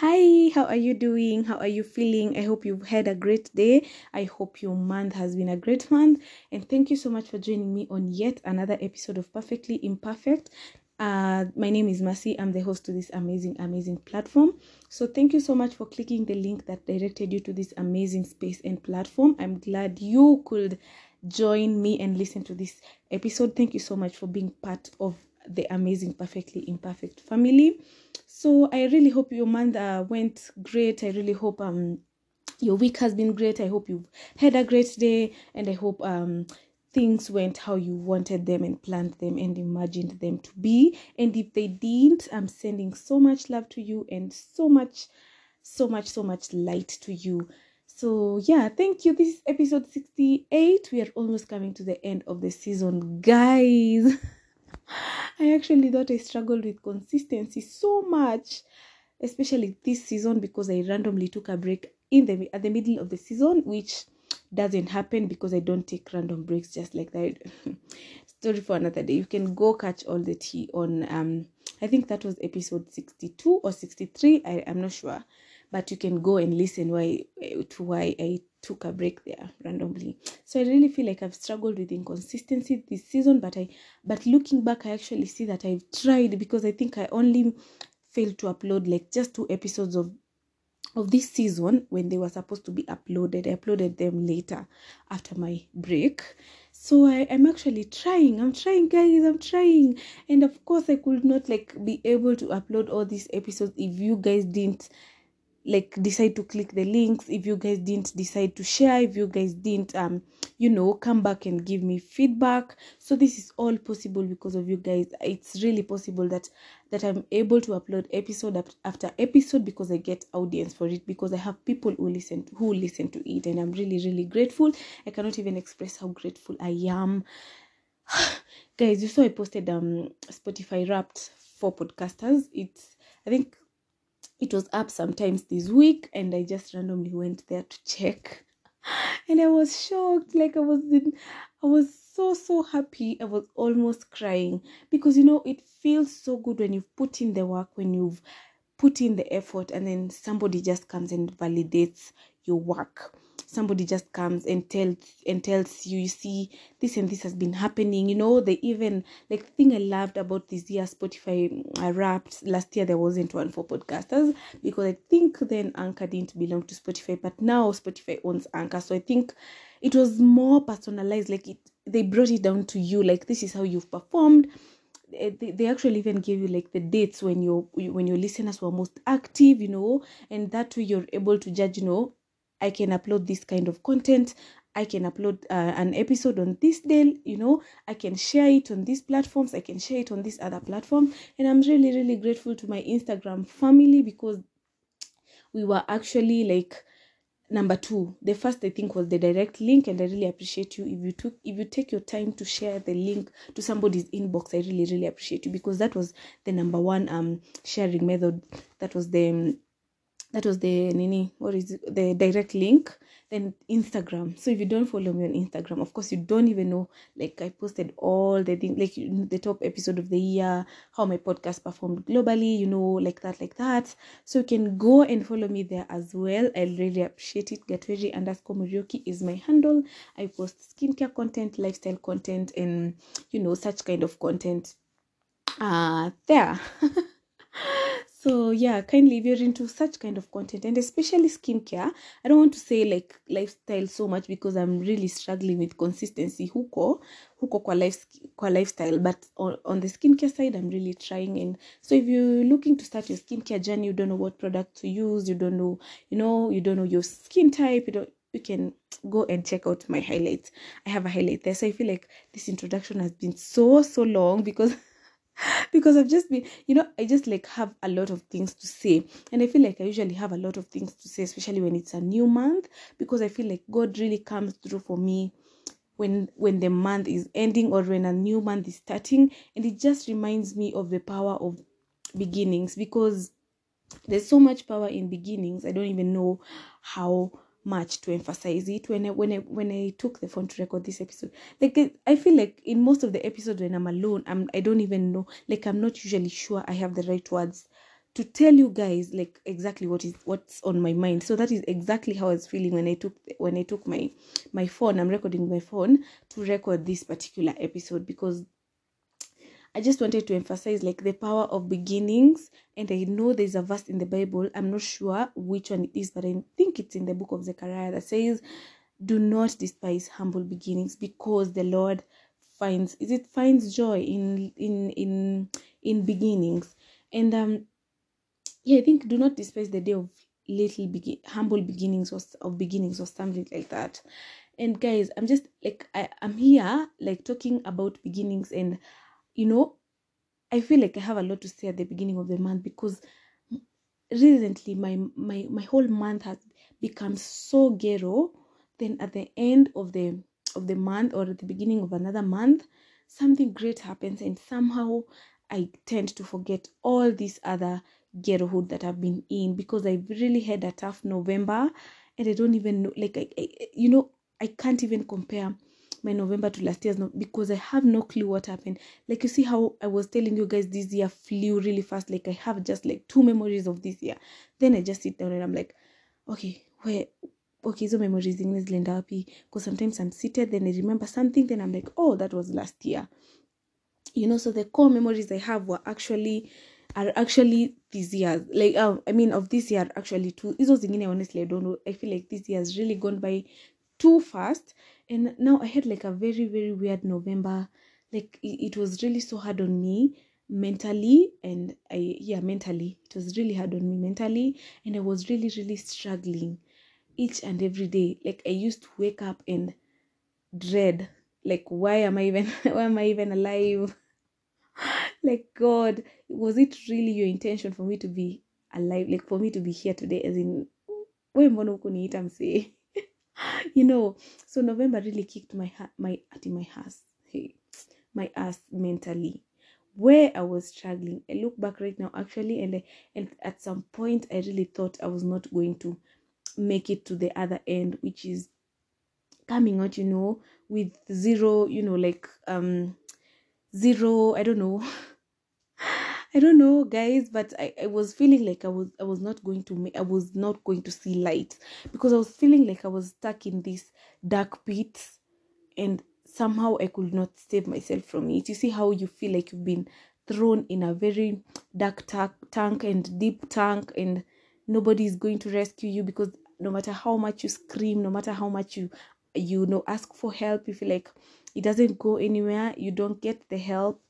Hi, how are you doing? How are you feeling? I hope you've had a great day. I hope your month has been a great month. And thank you so much for joining me on yet another episode of Perfectly Imperfect. Uh, my name is Mercy. I'm the host to this amazing, amazing platform. So, thank you so much for clicking the link that directed you to this amazing space and platform. I'm glad you could join me and listen to this episode. Thank you so much for being part of the amazing, perfectly imperfect family. So, I really hope your month uh, went great. I really hope um your week has been great. I hope you've had a great day, and I hope um things went how you wanted them and planned them and imagined them to be. And if they didn't, I'm sending so much love to you and so much, so much, so much light to you. So, yeah, thank you. This is episode 68. We are almost coming to the end of the season, guys. I actually thought I struggled with consistency so much, especially this season because I randomly took a break in the at the middle of the season, which doesn't happen because I don't take random breaks just like that. Story for another day. You can go catch all the tea on um I think that was episode 62 or 63. I, I'm not sure. But you can go and listen why to why I took a break there randomly. So I really feel like I've struggled with inconsistency this season, but I but looking back I actually see that I've tried because I think I only failed to upload like just two episodes of of this season when they were supposed to be uploaded. I uploaded them later after my break. So I, I'm actually trying. I'm trying, guys. I'm trying. And of course, I could not like be able to upload all these episodes if you guys didn't like decide to click the links. If you guys didn't decide to share if you guys didn't um you know come back and give me feedback. So this is all possible because of you guys. It's really possible that that i'm able to upload episode after episode because i get audience for it because i have people who listen to, who listen to it and i'm really really grateful. I cannot even express how grateful i am. Guys you saw i posted um spotify wrapped for podcasters. It's i think it was up sometimes this week and i just randomly went there to check. And i was shocked like i was in, i was so so happy. I was almost crying because you know it feels so good when you've put in the work when you've put in the effort and then somebody just comes and validates your work somebody just comes and tells and tells you you see this and this has been happening. You know they even like thing i loved about this year spotify uh, wrapped last year there wasn't one for podcasters because i think then anchor didn't belong to spotify but now spotify owns anchor. So i think it was more personalized like it they brought it down to you like this is how you've performed. They, they actually even gave you like the dates when your when your listeners were most active you know and that way you're able to judge you know I can upload this kind of content. I can upload uh, an episode on this day, you know, I can share it on these platforms, I can share it on this other platform. And I'm really, really grateful to my Instagram family because we were actually like number two. The first i think was the direct link and i really appreciate you. If you took if you take your time to share the link to somebody's inbox i really really appreciate you because that was the number one um sharing method. That was the that was the nini what is it? the direct link then instagram. So if you don't follow me on instagram of course you don't even know like i posted all the things like the top episode of the year how my podcast performed globally you know like that like that. So you can go and follow me there as well. I really appreciate it. Gatwiri underscore murioki is my handle. I post skincare content lifestyle content and you know such kind of content uh there so yeah kindly if you're into such kind of content and especially skincare. I don't want to say like lifestyle so much because i'm really struggling with consistency huko huko kwa life kwa lifestyle but on, on the skincare side i'm really trying. And so if you're looking to start your skincare journey you don't know what product to use you don't know you know you don't know your skin type you don't you can go and check out my highlights. I have a highlight there. So i feel like this introduction has been so so long because because I've just been, you know, I just like have a lot of things to say. And I feel like I usually have a lot of things to say, especially when it's a new month, because I feel like God really comes through for me when when the month is ending or when a new month is starting. And it just reminds me of the power of beginnings because there's so much power in beginnings. I don't even know how much to emphasize it when I when I when I took the phone to record this episode. Like I feel like in most of the episodes when I'm alone, I'm I don't even know. Like I'm not usually sure I have the right words to tell you guys like exactly what is what's on my mind. So that is exactly how i was feeling when i took when i took my my phone. I'm recording my phone to record this particular episode because I just wanted to emphasize like the power of beginnings. And I know there's a verse in the Bible. I'm not sure which one it is, but I think it's in the book of Zechariah that says, Do not despise humble beginnings because the Lord finds is it finds joy in in in in beginnings. And um yeah, I think do not despise the day of little begin humble beginnings or of beginnings or something like that. And guys, I'm just like I, I'm here like talking about beginnings and you know, I feel like I have a lot to say at the beginning of the month because recently my my my whole month has become so ghetto. Then at the end of the of the month or at the beginning of another month, something great happens and somehow I tend to forget all these other ghettohood that I've been in because I've really had a tough November and I don't even know like I, I you know I can't even compare my November to last year's no, because I have no clue what happened. Like you see how I was telling you guys this year flew really fast. Like I have just like two memories of this year. Then I just sit down and I'm like, okay, where okay, hizo memories zingine zilienda happy. Because sometimes I'm seated, then I remember something, then I'm like, oh, that was last year. You know, so the core memories I have were actually are actually this year. Like um, I mean of this year actually two. Hizo zingine honestly I don't know. I feel like this year has really gone by too fast and now i had like a very very weird november. Like it, was really so hard on me mentally and i yeah mentally. It was really hard on me mentally and i was really really struggling each and every day. Like i used to wake up and dread like why am i even why am i even alive? Like god was it really your intention for me to be alive like for me to be here today as in we mbona hukuniita msee you know so november really kicked my heart, my at my ass hey, my ass mentally. Where i was struggling i look back right now actually and I, and at some point i really thought i was not going to make it to the other end which is coming out you know with zero you know like um zero i don't know I don't know, guys, but I, I was feeling like I was I was not going to I was not going to see light because I was feeling like I was stuck in this dark pit and somehow I could not save myself from it. You see how you feel like you've been thrown in a very dark ta- tank and deep tank and nobody is going to rescue you because no matter how much you scream, no matter how much you you know ask for help, you feel like it doesn't go anywhere, you don't get the help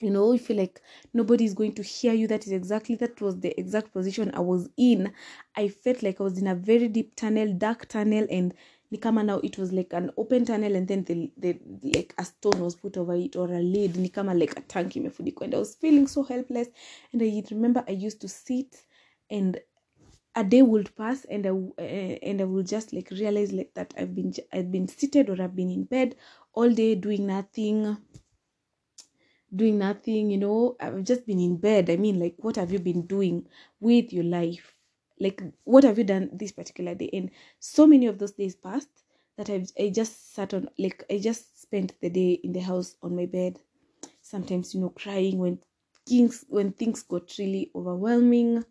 you know you feel like nobody is going to hear you. That is exactly that was the exact position i was in. I felt like i was in a very deep tunnel dark tunnel and nikama now it was like an open tunnel and then the, the like a stone was put over it or a lid. Nikama like a tank imefunikwa and i was feeling so helpless. And i remember i used to sit and a day would pass and I uh, and I will just like realize like that I've been I've been seated or I've been in bed all day doing nothing doing nothing, you know, I've just been in bed. I mean, like, what have you been doing with your life? Like, what have you done this particular day? And so many of those days passed that I've, I just sat on, like, I just spent the day in the house on my bed. Sometimes, you know, crying when things, when things got really overwhelming.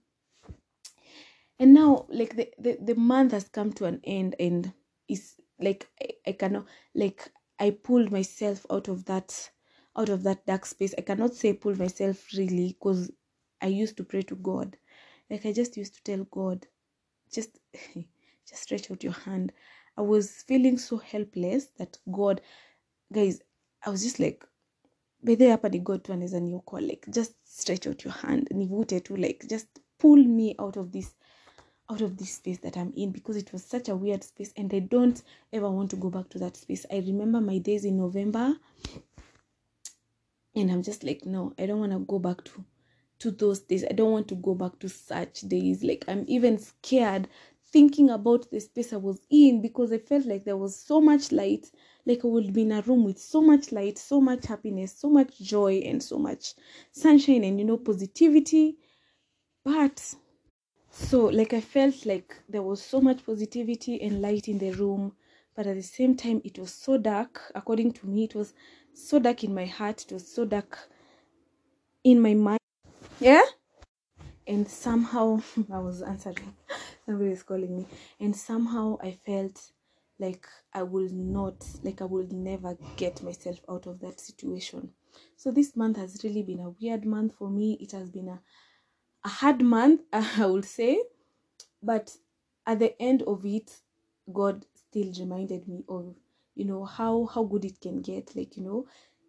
And now, like, the, the, the month has come to an end and it's like, I, I cannot, like, I pulled myself out of that out of that dark space. I cannot say pull myself really because I used to pray to God. Like I just used to tell God, just just stretch out your hand. I was feeling so helpless that God, guys, I was just like, bedhe hapa ni God tu anaweza niokoa like just stretch out your hand nivute tu like just pull me out of this out of this space that I'm in because it was such a weird space and I don't ever want to go back to that space. I remember my days in November and i'm just like no i don't want to go back to to those days. I don't want to go back to such days. Like i'm even scared thinking about the space i was in because i felt like there was so much light. Like i would be in a room with so much light so much happiness so much joy and so much sunshine and you know positivity. But so like i felt like there was so much positivity and light in the room but at the same time it was so dark. According to me it was so dark in my heart it was so dark in my mind. Yeah? And somehow i was answering. Somebody is calling me. And somehow i felt like i will not like i will never get myself out of that situation. So this month has really been a weird month for me. It has been a, a hard month i would say. But at the end of it god still reminded me of you know how how good it can get like you know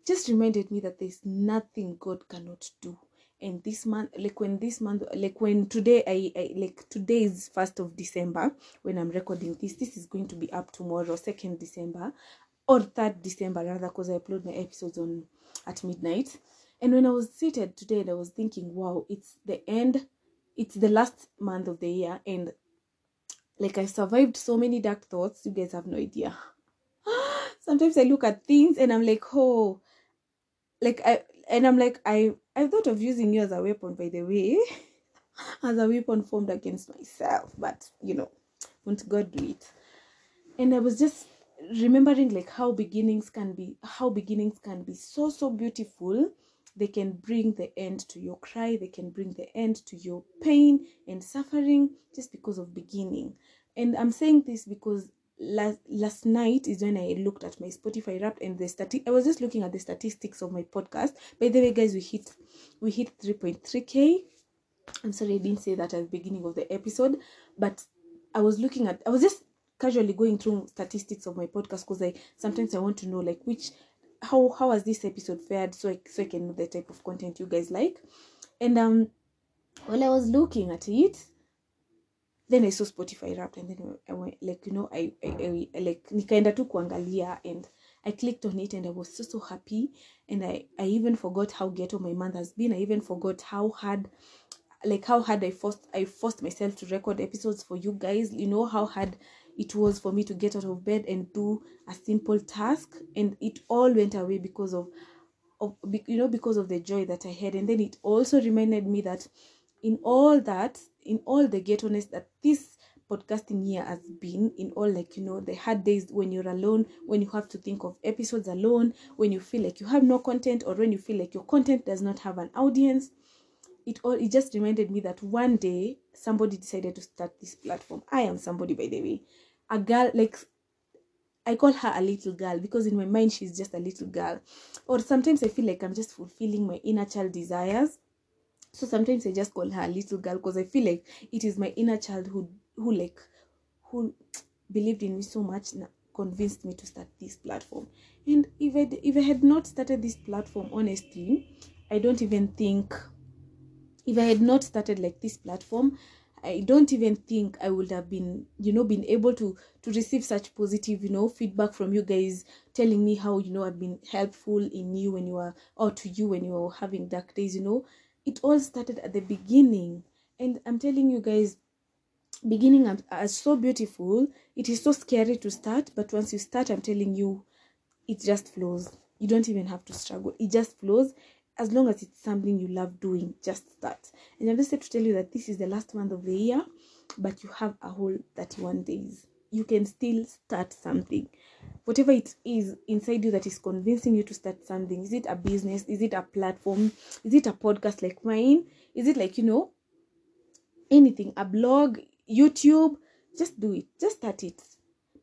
just reminded me that there's nothing god cannot do. And this month like when this month like when today I, I like today is first of december when i'm recording this this is going to be up tomorrow second december or third december rather because i upload my episodes on at midnight. And when i was seated today and i was thinking wow it's the end it's the last month of the year and like i survived so many dark thoughts you guys have no idea sometimes i look at things and i'm like oh like i and i'm like i i thought of using you as a weapon by the way as a weapon formed against myself but you know won't god do it? And i was just remembering like how beginnings can be how beginnings can be so so beautiful. They can bring the end to your cry they can bring the end to your pain and suffering just because of beginning. And i'm saying this because last last night is when i looked at my spotify wrapped and the stati- i was just looking at the statistics of my podcast. By the way guys we hit we hit 3.3k i'm sorry i didn't say that at the beginning of the episode but i was looking at i was just casually going through statistics of my podcast because i sometimes i want to know like which how how has this episode fared so I, so I can know the type of content you guys like? And um while i was looking at it then i saw spotify wrapped and then i went like you know i, I, I like nikaenda tu kuangalia and i clicked on it and i was so so happy. And i i even forgot how ghetto my month has been. I even forgot how hard like how hard i forced i forced myself to record episodes for you guys. You know how hard it was for me to get out of bed and do a simple task? And it all went away because of of you know because of the joy that i had. And then it also reminded me that in all that in all the ghettoness that this podcasting year has been in all like you know the hard days when you're alone when you have to think of episodes alone when you feel like you have no content or when you feel like your content does not have an audience it all it just reminded me that one day somebody decided to start this platform i am somebody by the way a girl like I call her a little girl because in my mind she's just a little girl. Or sometimes I feel like I'm just fulfilling my inner child desires. So sometimes I just call her a little girl because I feel like it is my inner child who who like who believed in me so much convinced me to start this platform. And if I if I had not started this platform honestly, I don't even think if I had not started like this platform, I don't even think I would have been, you know, been able to to receive such positive, you know, feedback from you guys telling me how, you know, I've been helpful in you when you are or to you when you are having dark days, you know. It all started at the beginning. And I'm telling you guys, beginning are, are uh, so beautiful. It is so scary to start, but once you start, I'm telling you, it just flows. You don't even have to struggle. It just flows as long as it's something you love doing, just start. And I'm just here to tell you that this is the last month of the year, but you have a whole 31 days. You can still start something. Whatever it is inside you that is convincing you to start something. Is it a business? Is it a platform? Is it a podcast like mine? Is it like, you know, anything, a blog, YouTube? Just do it. Just start it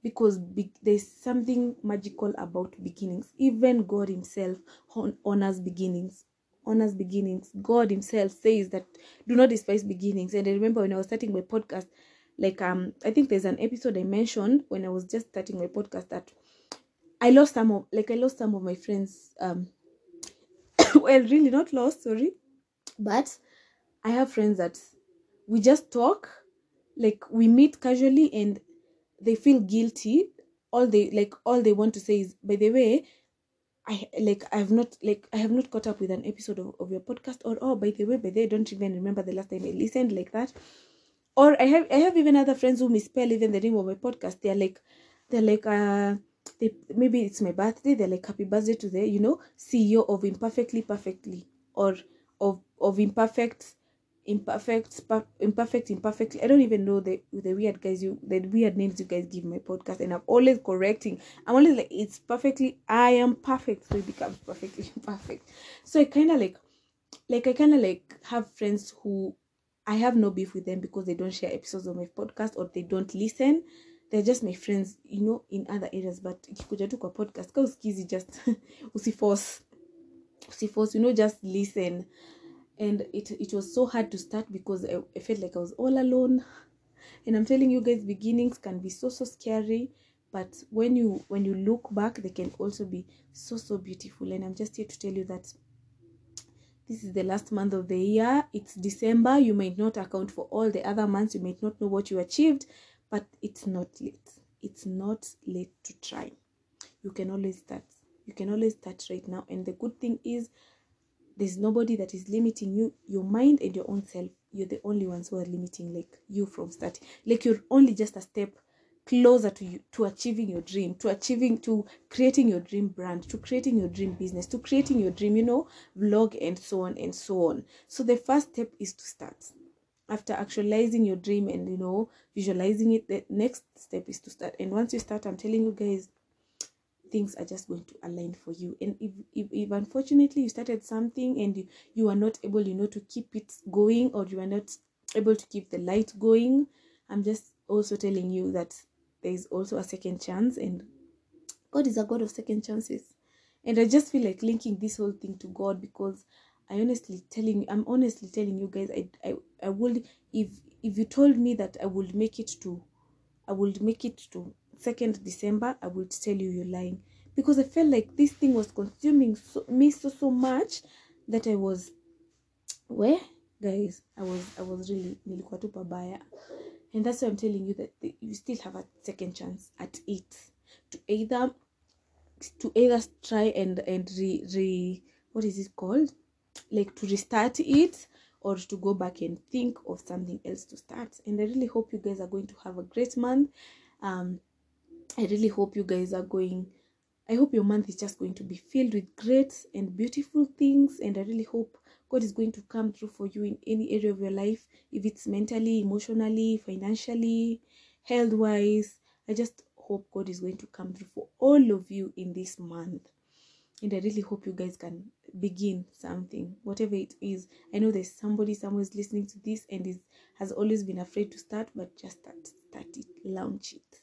because be- there's something magical about beginnings. Even God Himself hon- honors beginnings. Honors beginnings. God Himself says that do not despise beginnings. And I remember when I was starting my podcast, like um, I think there's an episode I mentioned when I was just starting my podcast that I lost some of like I lost some of my friends. Um, well, really not lost, sorry, but I have friends that we just talk, like we meet casually and they feel guilty all they like all they want to say is by the way i like i have not like i have not caught up with an episode of, of your podcast or oh by the way by the way I don't even remember the last time i listened like that or i have i have even other friends who misspell even the name of my podcast. They're like they're like uh they maybe it's my birthday. They're like happy birthday to the you know ceo of imperfectly perfectly or of of imperfect imperfect per- imperfect. Imperfectly i don't even know the the weird guys you the weird names you guys give my podcast and i'm always correcting. I'm always like it's perfectly i am perfect. So it becomes perfectly imperfect. So i kind of like like i kind of like have friends who I have no beef with them because they don't share episodes of my podcast or they don't listen. They're just my friends, you know, in other areas. But ikikuja tu kwa podcast, ka usikizi just usiforce. Usiforce, you know, just listen. And it it was so hard to start because I, I felt like I was all alone. And I'm telling you guys, beginnings can be so so scary. But when you when you look back, they can also be so so beautiful. And I'm just here to tell you that this is the last month of the year. It's december. You might not account for all the other months. You might not know what you achieved but it's not late. It's not late to try. You can always start. You can always start right now. And the good thing is there's nobody that is limiting you your mind and your own self. You're the only ones who are limiting like you from starting. Like you're only just a step closer to you to achieving your dream to achieving to creating your dream brand to creating your dream business to creating your dream you know vlog and so on and so on. So the first step is to start. After actualizing your dream and you know visualizing it the next step is to start. And once you start i'm telling you guys things are just going to align for you. And if, if, if unfortunately you started something and you, you are not able you know to keep it going or you are not able to keep the light going i'm just also telling you that there is also a second chance and god is a god of second chances. And i just feel like linking this whole thing to god because i honestly telling i'm honestly telling you guys i i, I would if if you told me that i would make it to i would make it to 2nd december i would tell you you're lying. Because i felt like this thing was consuming so, me so so much that i was where guys i was i was really nilikuwa tu pabaya and that's why i'm telling you that you still have a second chance at it. To either to either try and and re, re what is it called? Like to restart it or to go back and think of something else to start. And i really hope you guys are going to have a great month. Um i really hope you guys are going i hope your month is just going to be filled with great and beautiful things. And i really hope god is going to come through for you in any area of your life if it's mentally emotionally financially health wise i just hope god is going to come through for all of you in this month. And i really hope you guys can begin something whatever it is. I know there's somebody somewhere is listening to this and is has always been afraid to start but just start start it launch it.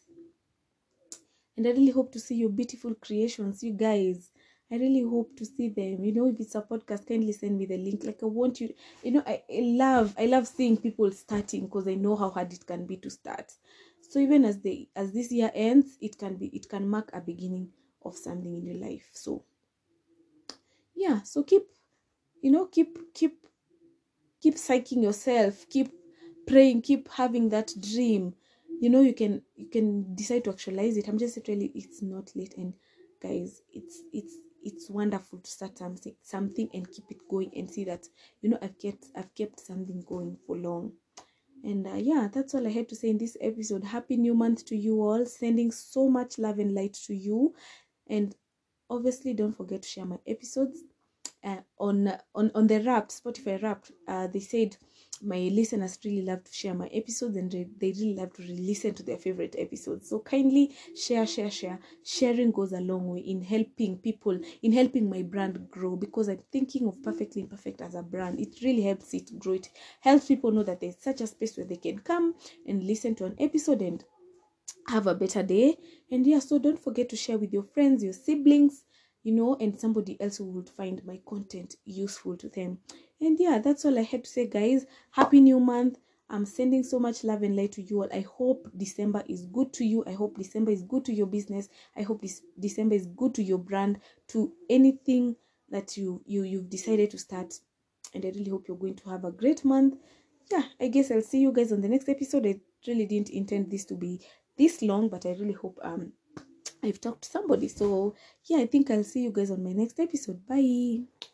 And i really hope to see your beautiful creations you guys i really hope to see them. You know if it's a podcast kindly send me the link. Like i want you you know i, I love i love seeing people starting because i know how hard it can be to start. So even as the as this year ends it can be it can mark a beginning of something in your life. So yeah so keep you know keep keep keep psyching yourself keep praying keep having that dream. You know you can you can decide to actualize it. I'm just really it's not late and guys it's it's it's wonderful to start something something and keep it going and see that you know i've kept i've kept something going for long. And uh, yeah that's all i had to say in this episode. Happy new month to you all. Sending so much love and light to you. And obviously don't forget to share my episodes uh, on on on the wrapped spotify wrapped. Uh, they said my listeners really love to share my episodes and they, they really love to re- listen to their favorite episodes. So kindly share share share. Sharing goes a long way in helping people in helping my brand grow because i'm thinking of perfectly imperfect as a brand. It really helps it grow. It helps people know that there's such a space where they can come and listen to an episode and have a better day. And yeah so don't forget to share with your friends your siblings you know and somebody else who would find my content useful to them and yeah that's all i had to say guys. Happy new month. I'm sending so much love and light to you all. I hope december is good to you. I hope december is good to your business. I hope this december is good to your brand to anything that you you you've decided to start. And i really hope you're going to have a great month. Yeah i guess i'll see you guys on the next episode. I really didn't intend this to be this long but i really hope um i've talked to somebody. So yeah i think i'll see you guys on my next episode. Bye